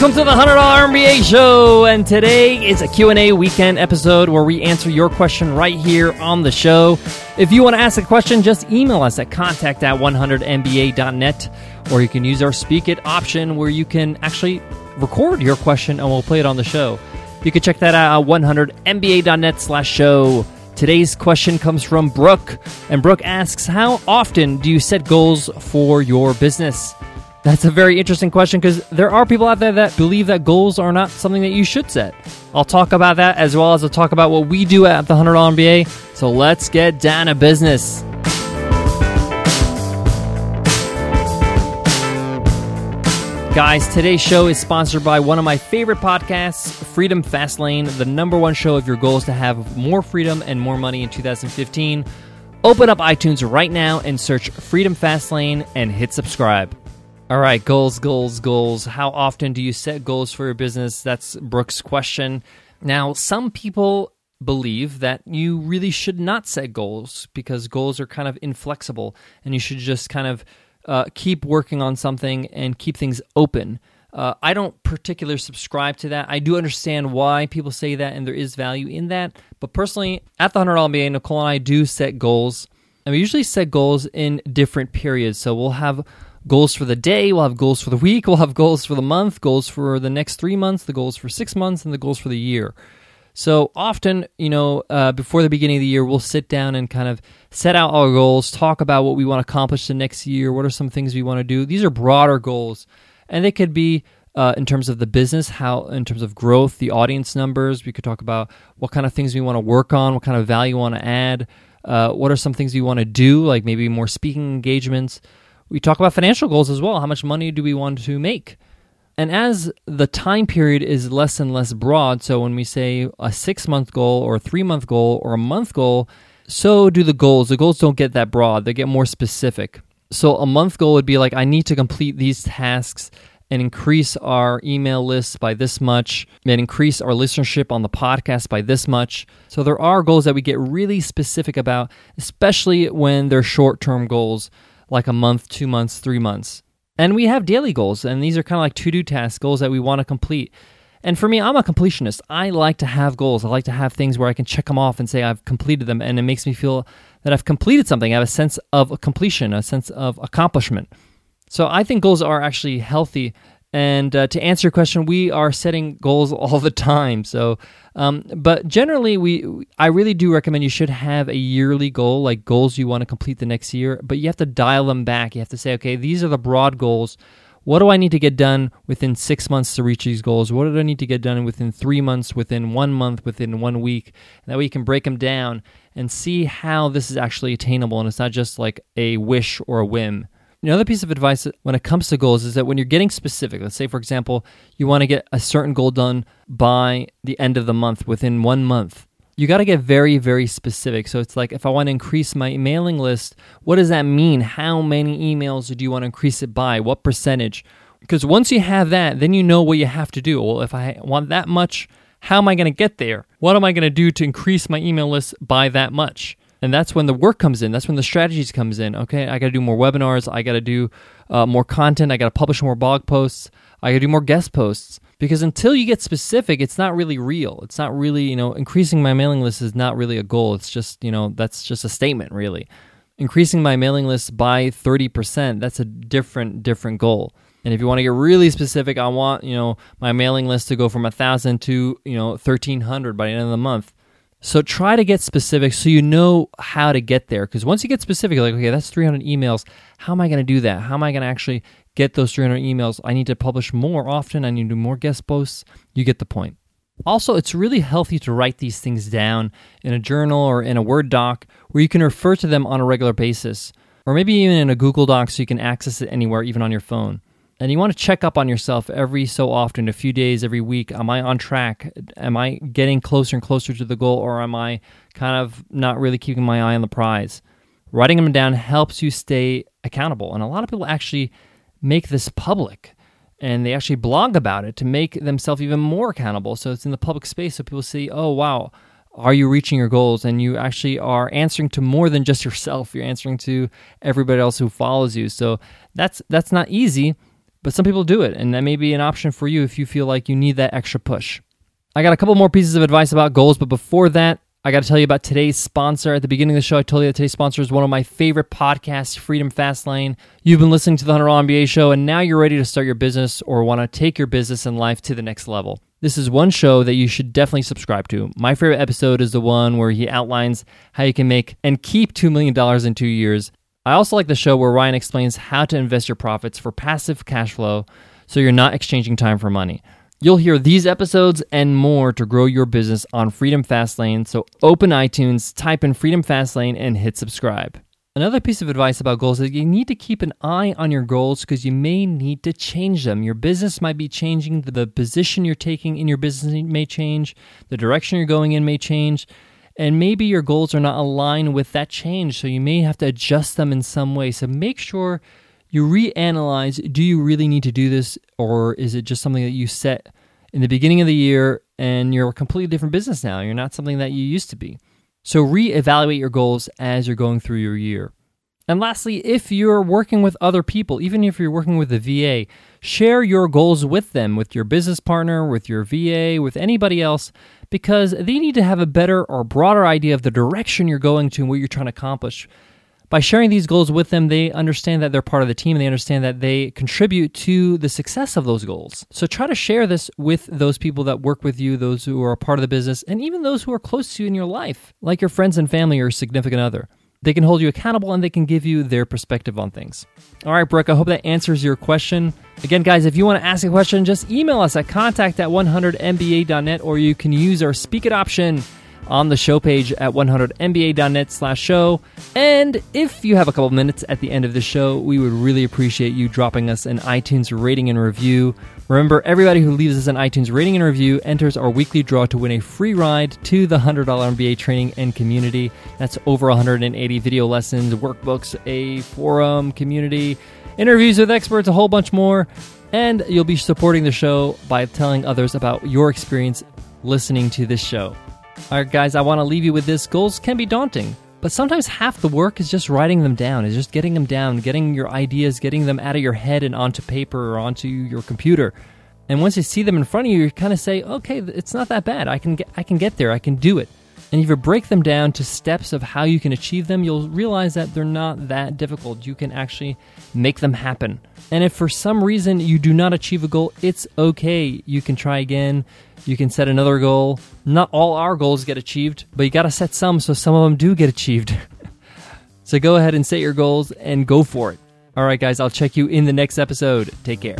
Welcome to the $100 MBA show and today is a Q&A weekend episode where we answer your question right here on the show. If you want to ask a question, just email us at contact at 100mba.net or you can use our Speak It option where you can actually record your question and we'll play it on the show. You can check that out at 100mba.net slash show. Today's question comes from Brooke, and Brooke asks, How often do you set goals for your business? That's a very interesting question because there are people out there that believe that goals are not something that you should set. I'll talk about that as well as I'll talk about what we do at the $100 MBA. So let's get down to business. Guys, today's show is sponsored by one of my favorite podcasts, Freedom Fastlane, the number one show if your goal is to have more freedom and more money in 2015. Open up iTunes right now and search Freedom Fastlane and hit subscribe. All right, goals, goals, goals. How often do you set goals for your business? That's Brooke's question. Now, some people believe that you really should not set goals because goals are kind of inflexible and you should just kind of uh, keep working on something and keep things open. Uh, I don't particularly subscribe to that. I do understand why people say that, and there is value in that. But personally, at the $100 MBA, Nicole and I do set goals. And we usually set goals in different periods. So we'll have goals for the day, we'll have goals for the week, we'll have goals for the month, goals for the next three months, the goals for six months, and the goals for the year. So often, you know, uh, before the beginning of the year, we'll sit down and kind of set out our goals, talk about what we want to accomplish the next year, what are some things we want to do. These are broader goals, and they could be uh, in terms of the business, how in terms of growth, the audience numbers. We could talk about what kind of things we want to work on, what kind of value we want to add. Uh, what are some things we want to do, like maybe more speaking engagements. We talk about financial goals as well. How much money do we want to make? And as the time period is less and less broad, so when we say a six month goal or a three month goal or a month goal, so do the goals. The goals don't get that broad, they get more specific. So a month goal would be like, I need to complete these tasks and increase our email list by this much and increase our listenership on the podcast by this much. So there are goals that we get really specific about, especially when they're short term goals like a month, two months, three months. And we have daily goals, and these are kind of like to do task goals that we want to complete. And for me, I'm a completionist. I like to have goals. I like to have things where I can check them off and say I've completed them, and it makes me feel that I've completed something. I have a sense of completion, a sense of accomplishment. So I think goals are actually healthy and uh, to answer your question, we are setting goals all the time. So, um, but generally, we I really do recommend you should have a yearly goal, like goals you want to complete the next year. But you have to dial them back. You have to say, okay, these are the broad goals. What do I need to get done within six months to reach these goals? What do I need to get done within three months, within one month, within one week? And that way you can break them down and see how this is actually attainable, and it's not just like a wish or a whim. Another piece of advice when it comes to goals is that when you're getting specific, let's say, for example, you want to get a certain goal done by the end of the month, within one month, you got to get very, very specific. So it's like if I want to increase my mailing list, what does that mean? How many emails do you want to increase it by? What percentage? Because once you have that, then you know what you have to do. Well, if I want that much, how am I going to get there? What am I going to do to increase my email list by that much? And that's when the work comes in. That's when the strategies comes in. Okay i got to do more webinars. I got to do uh, more content. I got to publish more blog posts. I got to do more guest posts. Because until you get specific it's not really real. It's not really you know increasing my mailing list is not really a goal. It's just you know that's just a statement really. Increasing my mailing list by 30% that's a different different goal. And if you want to get really specific i want you know my mailing list to go from 1000 to you know 1300 by the end of the month so try to get specific so you know how to get there. Because once you get specific, like, okay, that's 300 emails. How am I going to do that? How am I going to actually get those 300 emails? I need to publish more often. I need to do more guest posts. You get the point. Also, it's really healthy to write these things down in a journal or in a Word doc where you can refer to them on a regular basis, or maybe even in a Google Doc so you can access it anywhere, even on your phone. And you want to check up on yourself every so often, a few days, every week. Am I on track? Am I getting closer and closer to the goal, or am I kind of not really keeping my eye on the prize? Writing them down helps you stay accountable. And a lot of people actually make this public and they actually blog about it to make themselves even more accountable. So it's in the public space so people see, oh, wow, are you reaching your goals? And you actually are answering to more than just yourself. You're answering to everybody else who follows you. So that's that's not easy but some people do it, and that may be an option for you if you feel like you need that extra push. I got a couple more pieces of advice about goals, but before that, I got to tell you about today's sponsor. At the beginning of the show, I told you that today's sponsor is one of my favorite podcasts, Freedom Fastlane. You've been listening to the Hundred Dollar MBA show, and now you're ready to start your business or want to take your business and life to the next level. This is one show that you should definitely subscribe to. My favorite episode is the one where he outlines how you can make and keep $2 million in two years. I also like the show where Ryan explains how to invest your profits for passive cash flow so you're not exchanging time for money. You'll hear these episodes and more to grow your business on Freedom Fastlane. So open iTunes, type in Freedom Fastlane, and hit subscribe. Another piece of advice about goals is you need to keep an eye on your goals because you may need to change them. Your business might be changing, the position you're taking in your business may change, the direction you're going in may change, and maybe your goals are not aligned with that change. So you may have to adjust them in some way. So make sure you reanalyze do you really need to do this or is it just something that you set in the beginning of the year and you're a completely different business now you're not something that you used to be so reevaluate your goals as you're going through your year and lastly if you're working with other people even if you're working with a va share your goals with them with your business partner with your va with anybody else because they need to have a better or broader idea of the direction you're going to and what you're trying to accomplish by sharing these goals with them, they understand that they're part of the team and they understand that they contribute to the success of those goals. So try to share this with those people that work with you, those who are a part of the business, and even those who are close to you in your life, like your friends and family or significant other. They can hold you accountable and they can give you their perspective on things. All right, Brooke, I hope that answers your question. Again, guys, if you want to ask a question, just email us at contact at 100mba.net or you can use our Speak It option on the show page at 100mba.net slash show. And if you have a couple minutes at the end of the show, we would really appreciate you dropping us an iTunes rating and review. Remember, everybody who leaves us an iTunes rating and review enters our weekly draw to win a free ride to the $100 MBA training and community. That's over 180 video lessons, workbooks, a forum, community, interviews with experts, a whole bunch more. And you'll be supporting the show by telling others about your experience listening to this show. All right, guys, I want to leave you with this. Goals can be daunting, but sometimes half the work is just writing them down, is just getting them down, getting your ideas, getting them out of your head and onto paper or onto your computer. And once you see them in front of you, you kind of say, "Okay, it's not that bad. I can get, I can get there. I can do it." And if you break them down to steps of how you can achieve them, you'll realize that they're not that difficult. You can actually make them happen. And if for some reason you do not achieve a goal, it's okay. You can try again. You can set another goal. Not all our goals get achieved, but you got to set some so some of them do get achieved. so go ahead and set your goals and go for it. All right, guys, I'll check you in the next episode. Take care.